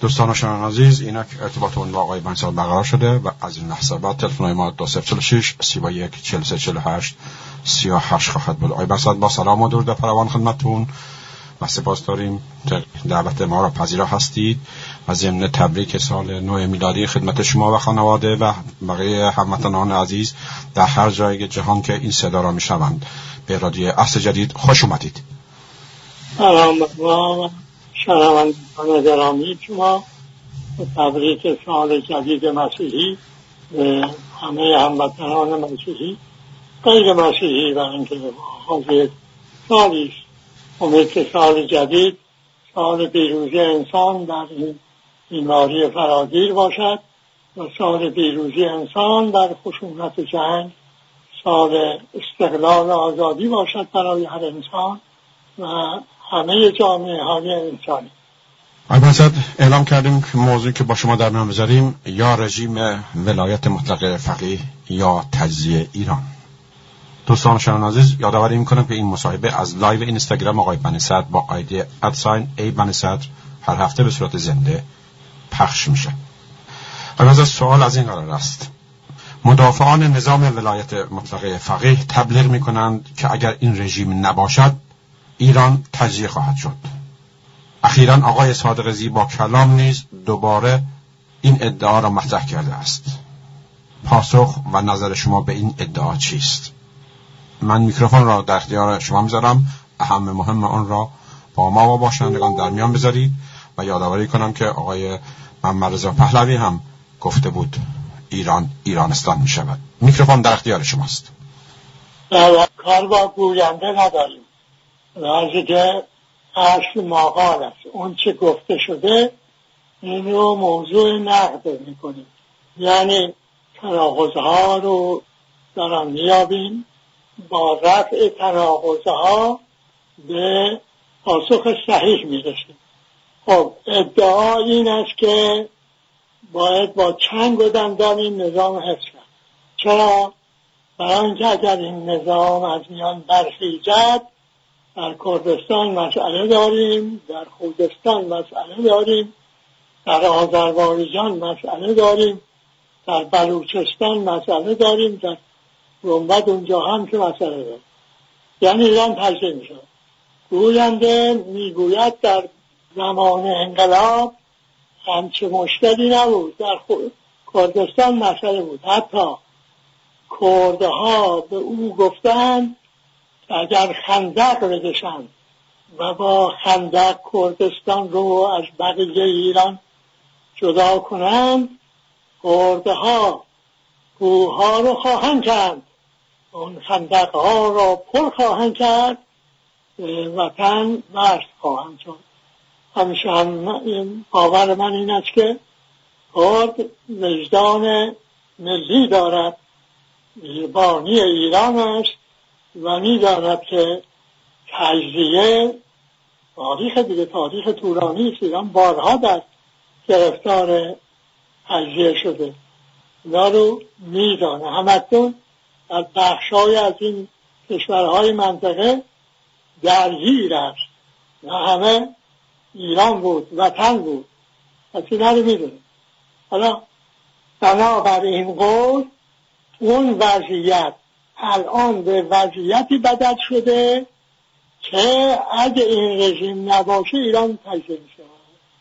دوستان و شنوندگان عزیز اینک ارتباطمون با آقای بنسال برقرار شده و از این لحظه بعد تلفن ما 2046 31 43 48 38 خواهد بود. آقای بنسال با سلام و درود فراوان خدمتتون. و سپاس داریم. دعوت ما را پذیرا هستید. و ضمن تبریک سال نو میلادی خدمت شما و خانواده و بقیه هموطنان عزیز در هر جای جهان که این صدا را میشنوند. به رادیو اصل جدید خوش اومدید. شنوندگان گرامی شما تبریک سال جدید مسیحی به همه هموطنان مسیحی غیر مسیحی و اینکه آغاز سالی امید که سال جدید سال پیروزی انسان در این بیماری فراگیر باشد و سال پیروزی انسان در خشونت جنگ سال استقلال آزادی باشد برای هر انسان و همه جامعه های انسانی البته اعلام کردیم که موضوعی که با شما در میان بذاریم یا رژیم ولایت مطلق فقیه یا تجزیه ایران. دوستان شما عزیز یادآوری می‌کنم که این مصاحبه از live اینستاگرام آقای بنی با ID at sign a بنی هر هفته به صورت زنده پخش میشه. از سوال از این قرار است. مدافعان نظام ولایت مطلقه فقیه تبلیغ می‌کنند که اگر این رژیم نباشد ایران تجزیه خواهد شد. اخیرا آقای صادقزی با کلام نیز دوباره این ادعا را مطرح کرده است. پاسخ و نظر شما به این ادعا چیست؟ من میکروفون را در اختیار شما می‌ذارم. اهم مهم آن را با ما و باشندگان در میان بذارید و یادآوری کنم که آقای محمد رضا پهلوی هم گفته بود ایران ایرانستان می شود میکروفون در اختیار شماست. کار با گوینده نداریم. که اصل ماقال است. اون چه گفته شده این رو موضوع نقد می‌کنیم یعنی تناقض رو دارم میابیم با رفع تناقض ها به پاسخ صحیح می‌رسیم خب ادعا این است که باید با چنگ و دندان این نظام حفظ کرد. چرا؟ برای اینکه اگر این نظام از میان برخیزد در کردستان مسئله داریم در خوزستان مسئله داریم در آذربایجان مسئله داریم در بلوچستان مسئله داریم در گنبد اونجا هم که مسئله داریم. یعنی ایران تجزیه می شود گوینده می‌گوید در زمان انقلاب همچه مشکلی نبود. در کردستان مسئله بود. حتی کردها به او گفتند اگر خندق بکشند و با خندق کردستان رو از بقیه ایران جدا کنند کرده ها کوها رو خواهند کرد. اون خندق ها را پر خواهند کرد وطن مرد خواهند شد. همیشه هم باور من این است که کرد وجدان ملی دارد. بانی ایران است. و می‌داند که تجزیه تاریخ دیگه تاریخ تورانی ایران بارها در گرفتار تجزیه شده. اینا رو میدانه. همتون در بخشای از این کشورهای منطقه درگیر است. و همه ایران بود وطن بود. پس اینا رو می‌دونه. حالا بنابراین قول اون وضعیت الان به وضعیتی بدل شده که اگه این رژیم نباشه ایران تجزیه میشه.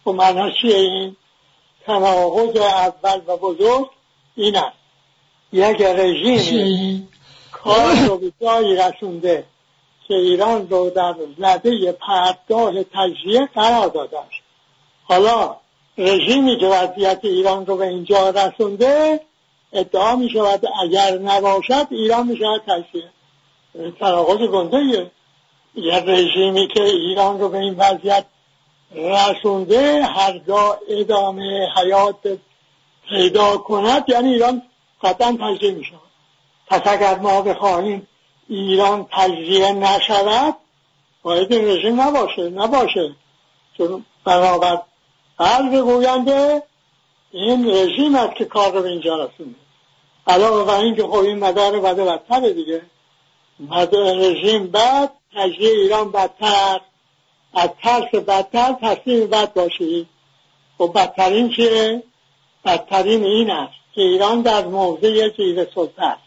و خب چیه این؟ تناقض اول و بزرگ این است. یک رژیم کار رو به جایی رسونده که ایران رو در زده پردگاه تجزیه قرار داده است. حالا رژیمی که وضعیت ایران رو به اینجا رسونده ادعا می شود اگر نباشد ایران می شود تجزیه تناقض گنده یه رژیمی که ایران رو به این وضعیت رسونده هرگاه ادامه حیات پیدا کند یعنی ایران قطعا تجزیه می شود. پس اگر ما بخواهیم ایران تجزیه نشود باید این رژیم نباشه نباشه. چون بنابر قلب گوینده این رژیم است که کار رو به اینجا رسونده. علاوه بر این که خب این مدار بده بدتره دیگه. مدار رژیم بد تجزیه ایران بدتر. از ترس بدتر تصمیم بد خب و بدترین که بدترین این است که ایران در موضع زیر سلطه. است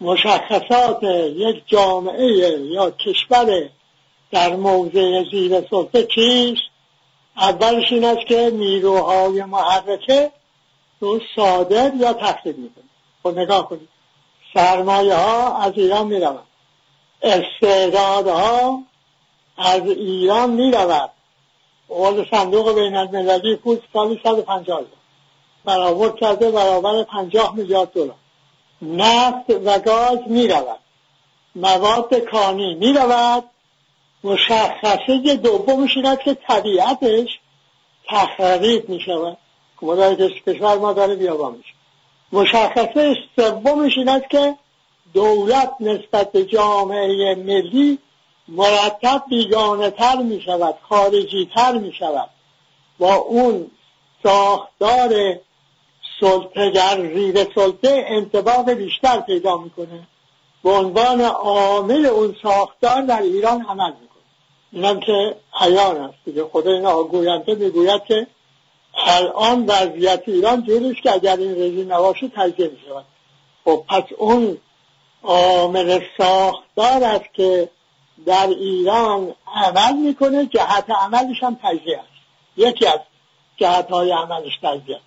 مشخصات یک جامعه یا کشور در موضع زیر سلطه چیست؟ اولش این است که نیروهای محرکه رو صادر یا تخریب می‌کنه. خب نگاه کنید. سرمایه ها از ایران می‌روند استعدادها از ایران می‌رود. قول صندوق بین المللی پول سالی 150 برآورد کرده برابر 50 میلیارد دلار. نفت و گاز می‌رود. مواد کانی می‌رود. مشخصه دومش این که طبیعتش تخریب می شود کشور ما داره بیابان میشه مشخصه سومش این است که دولت نسبت به جامعه ملی مرتب بیگانه تر می شود خارجی تر می شود با اون ساختار سلطه در زیر سلطه انتباق بیشتر پیدا می‌کنه. به عنوان عامل اون ساختار در ایران عمل می‌کنه. اینم که حیان است دیگه. خدا این آگوینده می‌گوید که الان وضعیت ایران جوریش که اگر این رژیم نباشه تجزیه می شود خب پس اون عامل ساختار است که در ایران عمل می‌کنه جهت عملش هم تجزیه است. یکی از جهت های عملش تجزیه.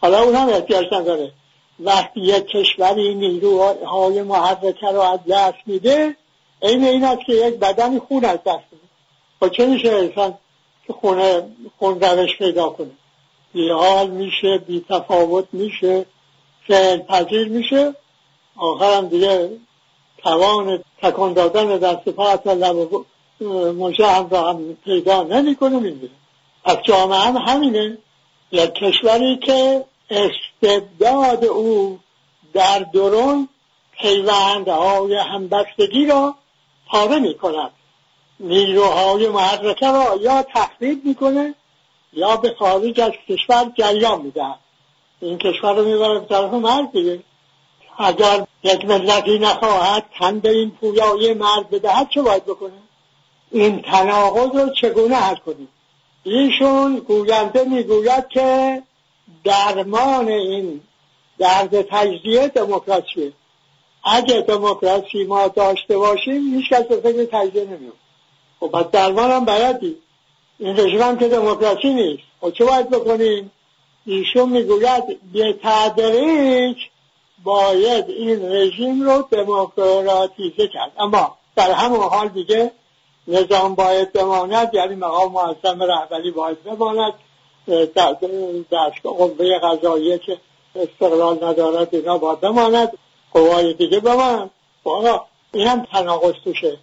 حالا اون هم احتیاج نداره. وقتی یک کشوری نیروهای محرکه رو از دست میده این این است که یک بدن خون از دست میده. با چه میشه انسان که خونه خون روش پیدا کنه؟ بیحال میشه بی تفاوت میشه فعل پذیر میشه. آخرم دیگه توان تکان دادن دست پا و لب مجه هم را هم پیدا نمی‌کنه می‌گیره از جامعه هم همینه. یک کشوری که استبداد او در درون پیوندهای همبستگی را پاره می کند نیروهای محرکه را یا تخریب می‌کنه یا به خارج از کشور جریان میده. این کشور رو می‌بره به طرف مرد دیگه. اگر یک ملتی نخواهد تن به این پویای مرد بدهد چه باید بکنه؟ این تناقض رو چگونه حل کنیم؟ ایشون گوینده می‌گوید که درمان این درد تجزیه دموکراسی اگه دموکراسی ما داشته باشیم هیچ کس به فکر تجزیه نمیاد خب پس درمان هم بلدی. این رژیم که دموکراسی نیست. خب چه باید بکنیم؟ ایشون می‌گوید به تدریج باید این رژیم رو دموکراتیزه کرد. اما در همون حال دیگه نظام باید بماند یعنی مقام معظم رهبری باید بماند. دستگاه قوه قضاییه که استقلال ندارد اینا باید بماند. قوای دیگه بماند. آقا این هم تناقض توشه.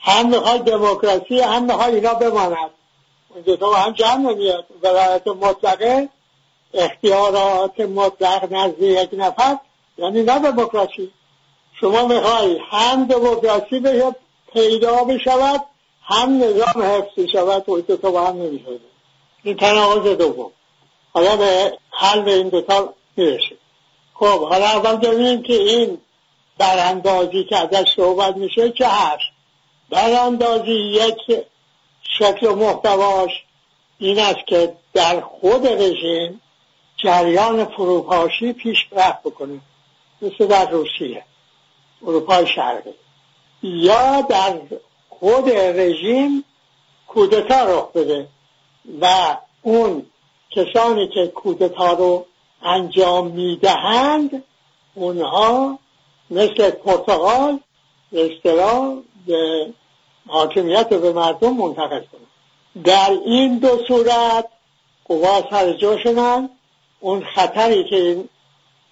هم می‌خوای دموکراسی هم می‌خوای اینا بماند. اون دوتا هم جمع نمیاد. ولایت مطلقه اختیارات مطلق نزد یک نفر یعنی نه دموکراسی شما می‌خوای هم دموکراسی به پیدا بشود هم نظام حفظ شود و دوتا با هم نمی‌شده این تناقض دوم. حالا به حل این دوتا می‌رسید خب حالا اول ببینیم که این براندازی که ازش صحبت میشه چه هست براندازی یک شکل محتواش این است که در خود رژیم جریان فروپاشی پیش رفت بکنه. مثل در روسیه اروپای شرقی. یا در خود رژیم کودتا رخ بده و اون کسانی که کودتا رو انجام می‌دهند اونها مثل پرتغال به به حاکمیت رو به مردم منتقل کنند در این دو صورت قوا سر جاشنن اون خطری که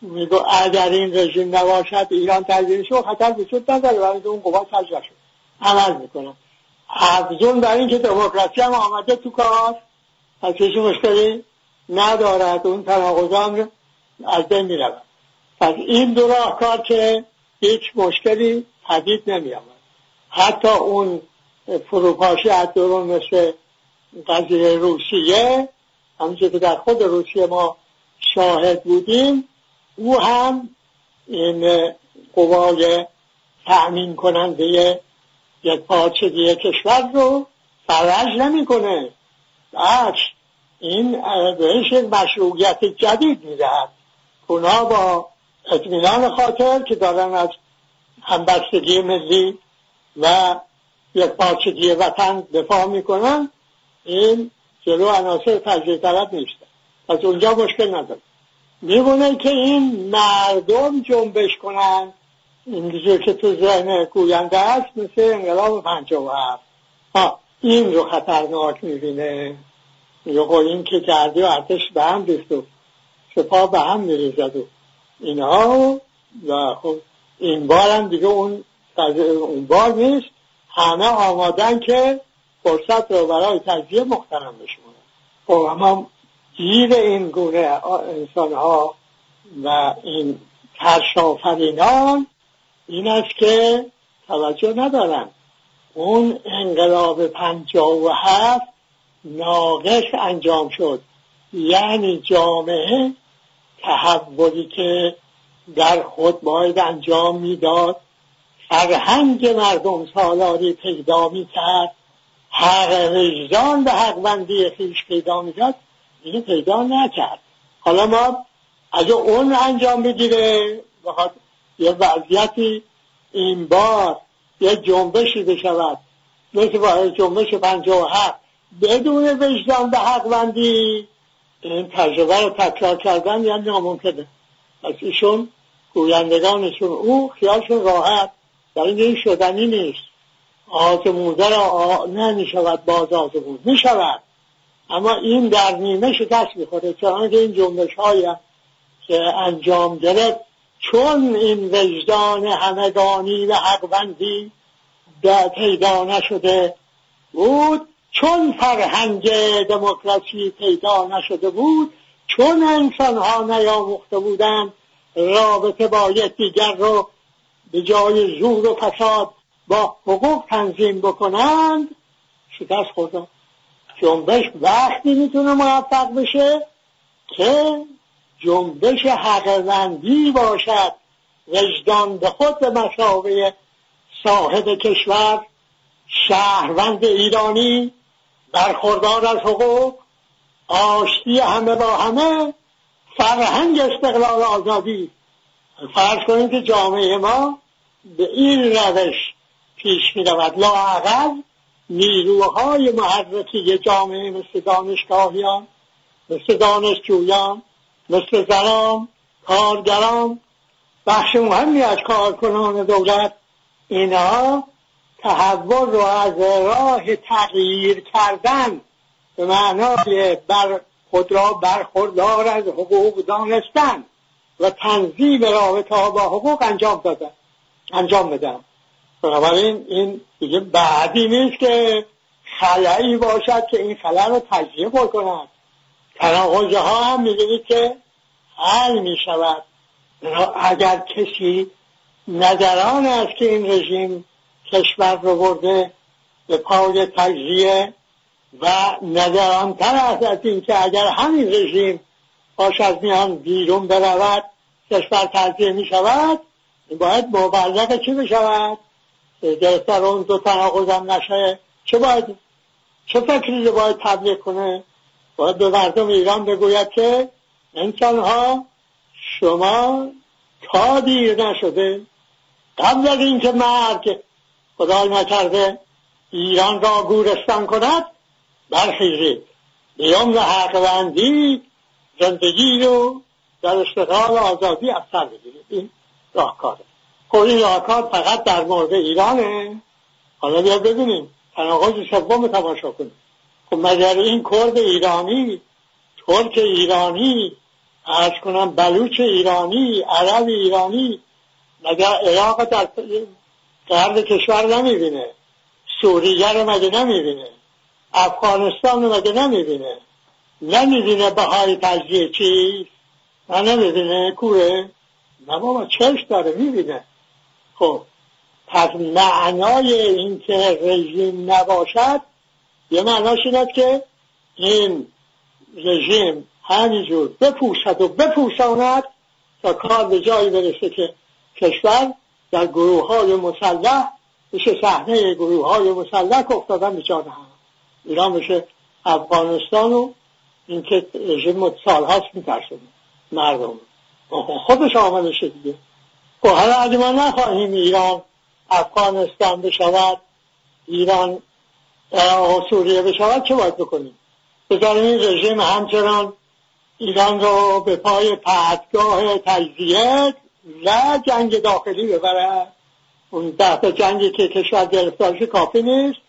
میگو اگر این رژیم نباشد ایران تجزیه شد خطر وجود نداره برای اون قوا سر شد عمل می‌کنن. افزون بر اینکه دموکراسی هم آمده تو کار. پس هیچ مشکلی ندارد. اون تناقض از بین می‌رود. پس این دو راهکار که هیچ مشکلی پدید نمیآمد حتی اون فروپاشی از درون مثل قضیه روسیه همونجور که در خود روسیه ما شاهد بودیم او هم این قوای تأمین کننده یک پارچگی کشور رو فرج نمی‌کنه. بخش این بهش مشروعیت جدید می‌دهد. اونا با اطمینان خاطر که دارن از همبستگی ملی و یک پارچگی وطن دفاع می‌کنن. این جلو عناصر تجزیه طلب نیست. از اونجا مشکل نداره. میمونه که این مردم جنبش کنن. اینجور که تو ذهن گوینده است مثل انقلاب پنجاه و هفت. این رو خطرناک می‌بینه. میگه این که کردی و ارتش به هم ریخت و سپاه به هم میریزد و اینها. و خب این بار هم دیگه اون اون بار نیست. همه آمادن که فرصت رو برای تجزیه مخترم بشمونن خب اما گیر این گونه انسان ها و این ترشافرینان این است که توجه ندارن. اون انقلاب پنجاه و هفت ناقش انجام شد. یعنی جامعه تحولی که در خود باید انجام می‌داد. فرهنگ مردم سالاری پیدا می‌کرد حق وجدان به حقبندی خیش پیدا می‌کرد اینو پیدا نکرد. حالا ما اگه اون انجام بگیره بخواد یه وضعیتی این بار یه جنبشی بشود. مثل جنبش پنجاه و هفت بدون وجدان به حقبندی این تجربه رو تکرار کردن یعنی ناممکنه. پس ایشون گویندگانشون او خیالشون راحت. در این شدنی نیست. آزموده را نمی شود باز می شود. اما این در نیمه شکست می‌خوره. که این جنبش های که انجام گرفت چون این وجدان همگانی و حقبندی پیدا نشده بود چون فرهنگ دموکراسی پیدا نشده بود چون انسان ها نیاموخته بودند رابطه با یکدیگر رو به جای زور و فساد با حقوق تنظیم بکنند شکست خوردن. جنبش وقتی می‌تونه موفق بشه که جنبش حقوندی باشد. وجدان به خود به مشابه صاحب کشور شهروند ایرانی برخوردار از حقوق آشتی همه با همه فرهنگ استقلال آزادی. فرض کنیم که جامعه ما به این روش پیش می رود لاعقل نیروهای محرکی جامعه مثل دانشگاهیان مثل دانشجویان مثل زنان کارگران بخش مهمی از کارکنان دولت اینها تحول رو از راه تغییر کردن به معنای بر خود را برخوردار از حقوق دانستن. و تنظیم رابطه با حقوق انجام دادن انجام بدن بنابراین این دیگه بعدی نیست که خلایی باشد که این خلا رو تجزیه بکنند تناقضه ها هم می‌بینید که حل می شود اگر کسی نگران است که این رژیم کشور رو برده به پای تجزیه و نگرانتر است از اینکه اگر همین رژیم باش از میان بیرون برود کشور تجزیه می شود باید مبلغ چی بشود گرفتار اون دو تناقض هم نشه. چه باید چه فکری رو باید تبلیغ کنه؟ باید به مردم ایران بگوید که انسان ها شما تا دیر نشده. قبل از اینکه مرگ خدای نکرده ایران را گورستان کند برخیزید. بیام و حقوندی زندگی رو در استقلال آزادی از سر بگیرید این راهکاره. خب این راهکار فقط در مورد ایرانه. حالا بیا ببینیم. تناقض سوم تماشا کنیم. خب مگر این کرد ایرانی ترک ایرانی ارز کنم بلوچ ایرانی عرب ایرانی مگر عراق در غرب کشور نمی‌بینه؟ سوریه رو مگه نمی‌بینه؟ افغانستان رو مگه نمی‌بینه؟ نمی‌بینه بهای تجزیه چیست نه نمی‌بینه کوره. نه بابا چشم داره می‌بینه. خب پس معنای این که رژیم نباشد یه معناش این که این رژیم همینجور بپوشد و بپوشاند تا کار به جایی برسه که کشور در گروه های مسلح بشه صحنه گروه های مسلح افتادن به جان هم ایران بشه افغانستان و اینکه رژیم سالهاست میترسونه. مردم. خودش آمده شد دیگه. خب حالا اگه ما نخواهیم ایران افغانستان بشود ایران سوریه بشود چه باید بکنیم؟ بذاریم این رژیم همچنان ایران رو به پای پهدگاه تجزیه و جنگ داخلی ببرد اون ده جنگی که کشور گرفتارش کافی نیست.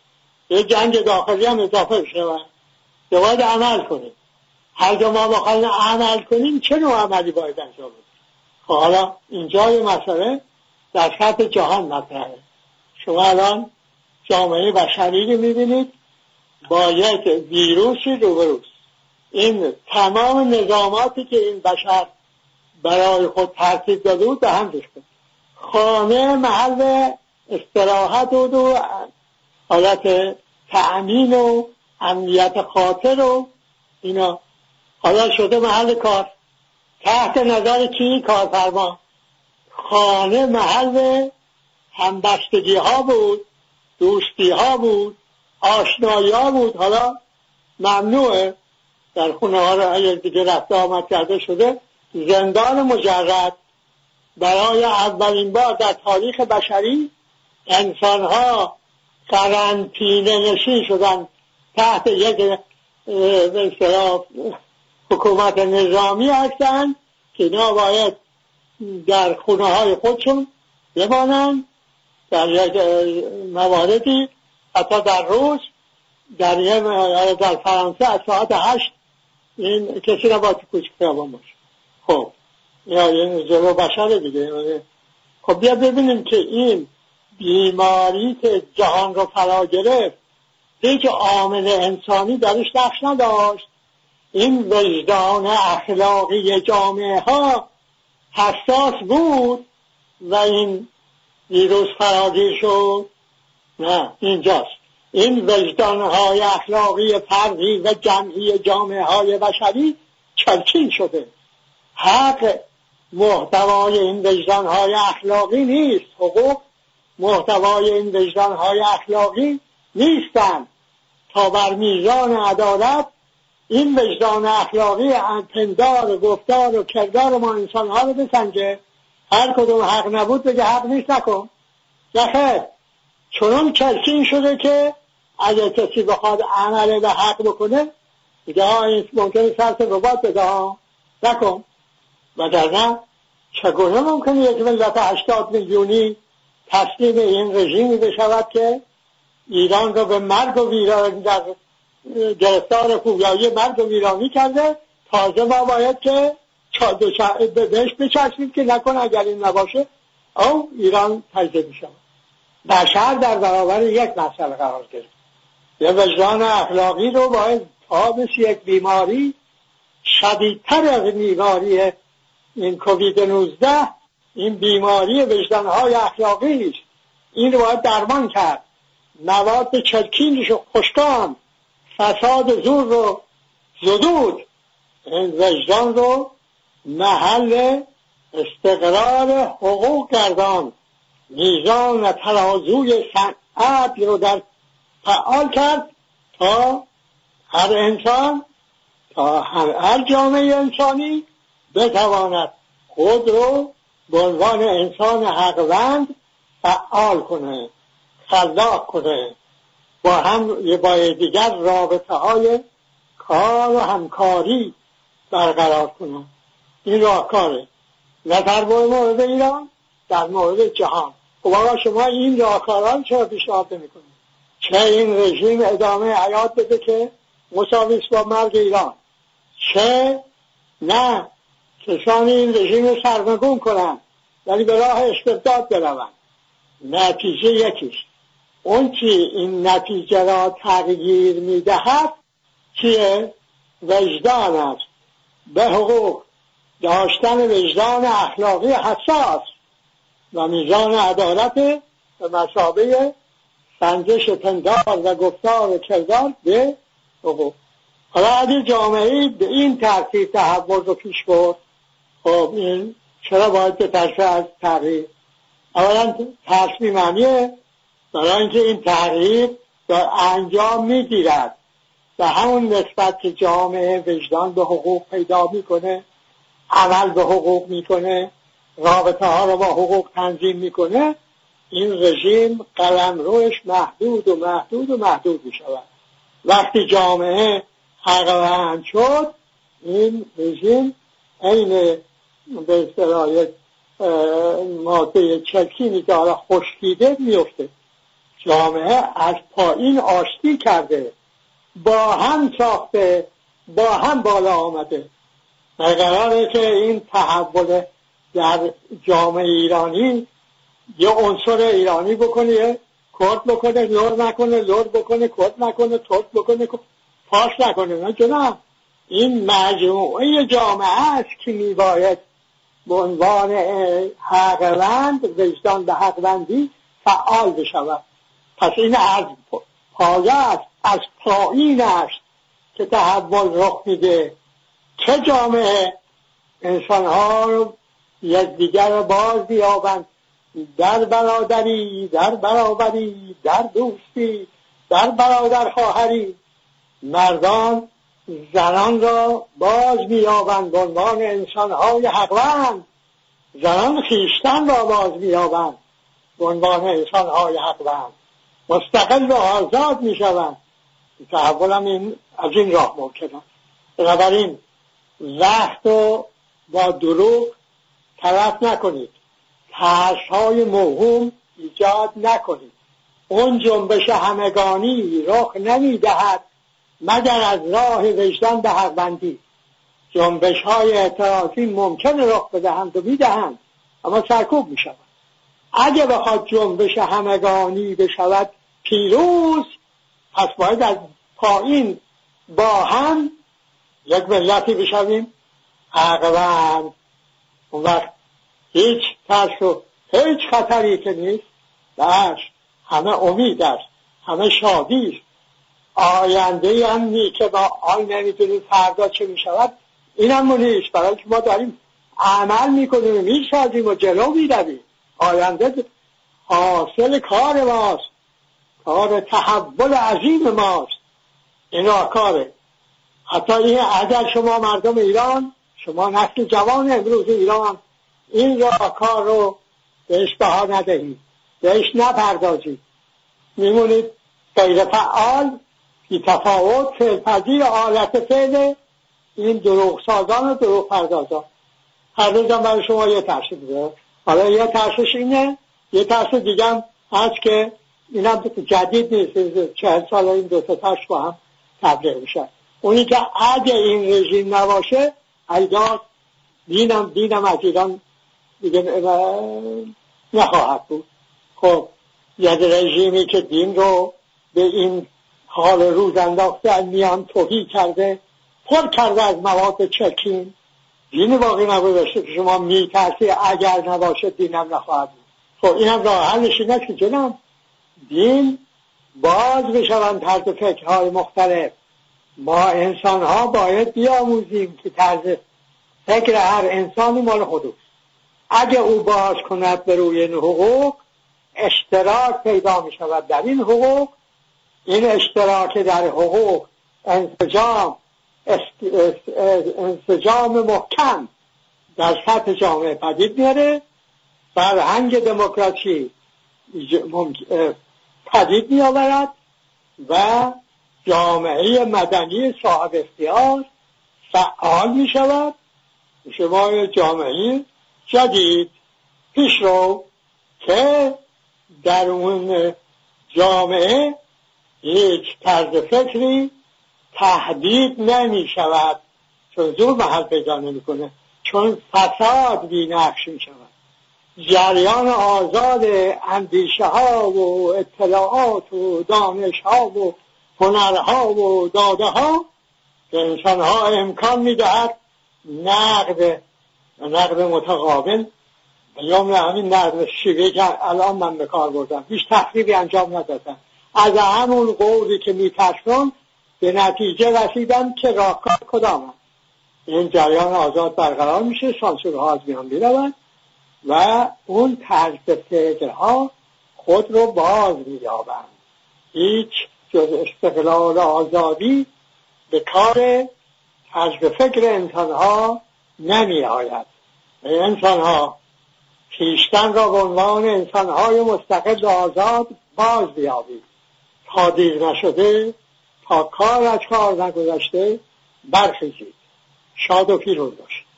یه جنگ داخلی هم اضافه شود که باید عمل کنیم. جا ما بخوایم عمل کنیم چه نوع عملی باید انجام بدیم؟ خب حالا اینجا یه مسئله در سطح جهان مطرحه. شما الان جامعه بشری رو می‌بینید با یک ویروسی روبروست این تمام نظاماتی که این بشر برای خود ترتیب داده بود به هم ریخته. خانه محل استراحت بود و حالت تأمین و امنیت خاطر و اینا. حالا شده محل کار. تحت نظر کی کارفرما؟ خانه محل همبستگی ها بود دوستی ها بود آشنایی ها بود. حالا ممنوعه. در خونه ها رو اگر دیگه رفته آمد کرده شده زندان مجرد. برای اولین بار در تاریخ بشری انسان ها قرنطینه نشین شدن تحت یک حکومت نظامی هستند که اینا باید در خونه های خودشون بمانند در یک مواردی حتی در روز در, در فرانسه از ساعت هشت این کسی را با کوچک باشه. خب یا این جلو بشر دیگه. خب بیا ببینیم که این بیماری که جهان رو فرا گرفت هیچ عامل انسانی درش نقش نداشت. این وجدان اخلاقی جامعه ها حساس بود و این ویروس فراگیر شد. نه اینجاست. این وجدان های اخلاقی فردی و جمعی جامعه های بشری چرچین شده. حق محتوای این وجدان های اخلاقی نیست. حقوق محتوای این وجدان های اخلاقی نیستند تا بر میزان عدالت این وجدان اخلاقی پندار گفتار و کردار ما انسان ها رو بسنجه. هر کدوم حق نبود بگه حق نیست نکن. نخیر چنان چرکین شده که اگر کسی بخواد عمل به حق بکنه دیگه ها این ممکنه سرس ربات بده ها نکن. و در نه چگونه ممکنه یک ملت هشتاد میلیونی تسلیم این رژیمی بشود که ایران رو به مرگ و ویرانی در گرفتار خوبیایی مرگ و ویرانی کرده. تازه ما باید که بهش بچسبیم که نکن اگر این نباشه. او ایران تجزیه میشه. بشر در برابر یک مسئله قرار گرفت. یه وجدان اخلاقی رو باید تابش یک بیماری شدیدتر از بیماری این کووید 19 این بیماری وجدانهای اخلاقی است. این رو باید درمان کرد. مواد چرکینش رو خشکان. فساد زور رو زدود. وجدان رو محل استقرار حقوق گردان میزان ترازوی صنعت رو در فعال کرد تا هر انسان تا هر جامعه انسانی بتواند خود رو به عنوان انسان حقوند فعال کنه خلاق کنه. با هم با دیگر رابطه های کار و همکاری برقرار کنه این راهکاره نه در مورد ایران در مورد جهان. خب آقا شما این راهکاران چرا پیشنهاد نمی‌کنید؟ چه این رژیم ادامه حیات بده که مساویس با مرگ ایران؟ چه؟ نه. کسانی این رژیم رو سرنگون کنن ولی به راه استبداد بروند. نتیجه یکیش اون که این نتیجه را تغییر می‌دهد چیه وجدان است. به حقوق. داشتن وجدان اخلاقی حساس و میزان عدالت به مسابه سنجش پندار و گفتار و کردار به حقوق. حالا اگه جامعه به این ترتیب تحول رو پیش برد خب این چرا باید بترسه از تغییر؟ اولا تصمیم برای اینکه این تغییر در انجام می‌گیرد به همون نسبت که جامعه وجدان به حقوق پیدا می‌کنه عمل به حقوق می‌کنه رابطه ها رو با حقوق تنظیم می‌کنه این رژیم قلم روش محدود و محدود و محدود می شود وقتی جامعه حقوند شد این رژیم این به اصطلاح ماده چکینی که حالا خشکیده میفته جامعه از پایین آشتی کرده با هم ساخته با هم بالا آمده. و قراره که این تحول در جامعه ایرانی یه عنصر ایرانی بکنه کرد بکنه لور نکنه لور بکنه کرد نکنه ترک بکنه فاش نکنه. نه جناب این مجموعه جامعه است که میباید به عنوان حقوند وجدان به حقوندی فعال بشود. پس این از پایه است از پایین است که تحول رخ میده. چه جامعه؟ انسانها رو یکدیگر رو باز بیابند در برادری در برابری در دوستی در برادر خواهری. مردان زنان را باز مییابند. به عنوان انسانهای حقوند زنان خیشتن را باز مییابند. به عنوان انسانهای حقوند مستقل و آزاد می‌شوند. تحول هم این از این راه ممکن است بنابراین وقت رو با دروغ تلف نکنید. ترس های موهوم ایجاد نکنید. اون جنبش همگانی رخ نمی‌دهد مگر از راه وجدان به حقبندی جنبش های اعتراضی ممکن رخ بدهند و می‌دهند. اما سرکوب می شود اگه بخواد جنبش همگانی بشود پیروز. پس باید از پایین با هم یک ملتی بشویم. عقبند اون وقت هیچ ترس و هیچ خطری که نیست. بس همه امید است. همه شادی است. آینده هم که با آن نمی‌تونیم فردا چه می‌شود. این هم نیست. برای که ما داریم عمل می‌کنیم و و جلو می‌رویم. آینده حاصل کار ماست. کار تحول عظیم ماست. این کاره حتی این اگر شما مردم ایران شما نسل جوان امروز ایران این کار رو بهش بها ندهید. بهش نپردازید. میمونید غیر فعال بی تفاوت فعل آلت فعل این دروغ سازان و دروغ پردازان. هر روزم برای شما یه ترس دیگه حالا یه ترسش اینه یه ترس دیگه هست که اینم جدید نیست چهل سال این دو تا ترس با هم تبلیغ میشه اونی که اگه این رژیم نباشه ایداد دینم دینم از ایران دیگه نخواهد بود. خب یک رژیمی که دین رو به این حال روز انداخته میان توهی کرده پر کرده از مواد چکین دین باقی نبودشته که شما میترسی اگر نباشه دینم نخواهد بود. خب اینم راه حلش اینه که جناب دین باز بشوند طرز فکرهای مختلف. ما انسان ها باید بیاموزیم که طرز فکر هر انسانی مال خودش اگه او باز کند به روی این حقوق اشتراک پیدا می شود در این حقوق. این اشتراک در حقوق انسجام انسجام محکم در سطح جامعه پدید میاره فرهنگ دموکراسی پدید می آورد و جامعه مدنی صاحب اختیار فعال می شود شما جامعه جدید پیش رو که در اون جامعه یک طرز فکری تهدید نمی شود چون زور محل پیدا نمی‌کنه. چون فساد بی نقش می شود جریان آزاد اندیشه ها و اطلاعات و دانش ها و هنرها و داده ها به انسان ها امکان می‌دهد نقد نقد متقابل یا همین نقد شیوه که الان من به کار بردم هیچ تحقیقی انجام ندادم. از همون قولی که میترسم به نتیجه رسیدم که راهکار کدام این جریان آزاد برقرار میشه سانسورها از میان می‌روند و اون طرز فکرها خود رو باز مییابند. هیچ جز استقلال آزادی به کار حذف فکر انسانها نمی آید انسانها خیشتن را به عنوان انسانهای مستقل و آزاد باز بیابید. تا دیر نشده تا کار از کار نگذشته برخیزید. شاد و پیروز باشید.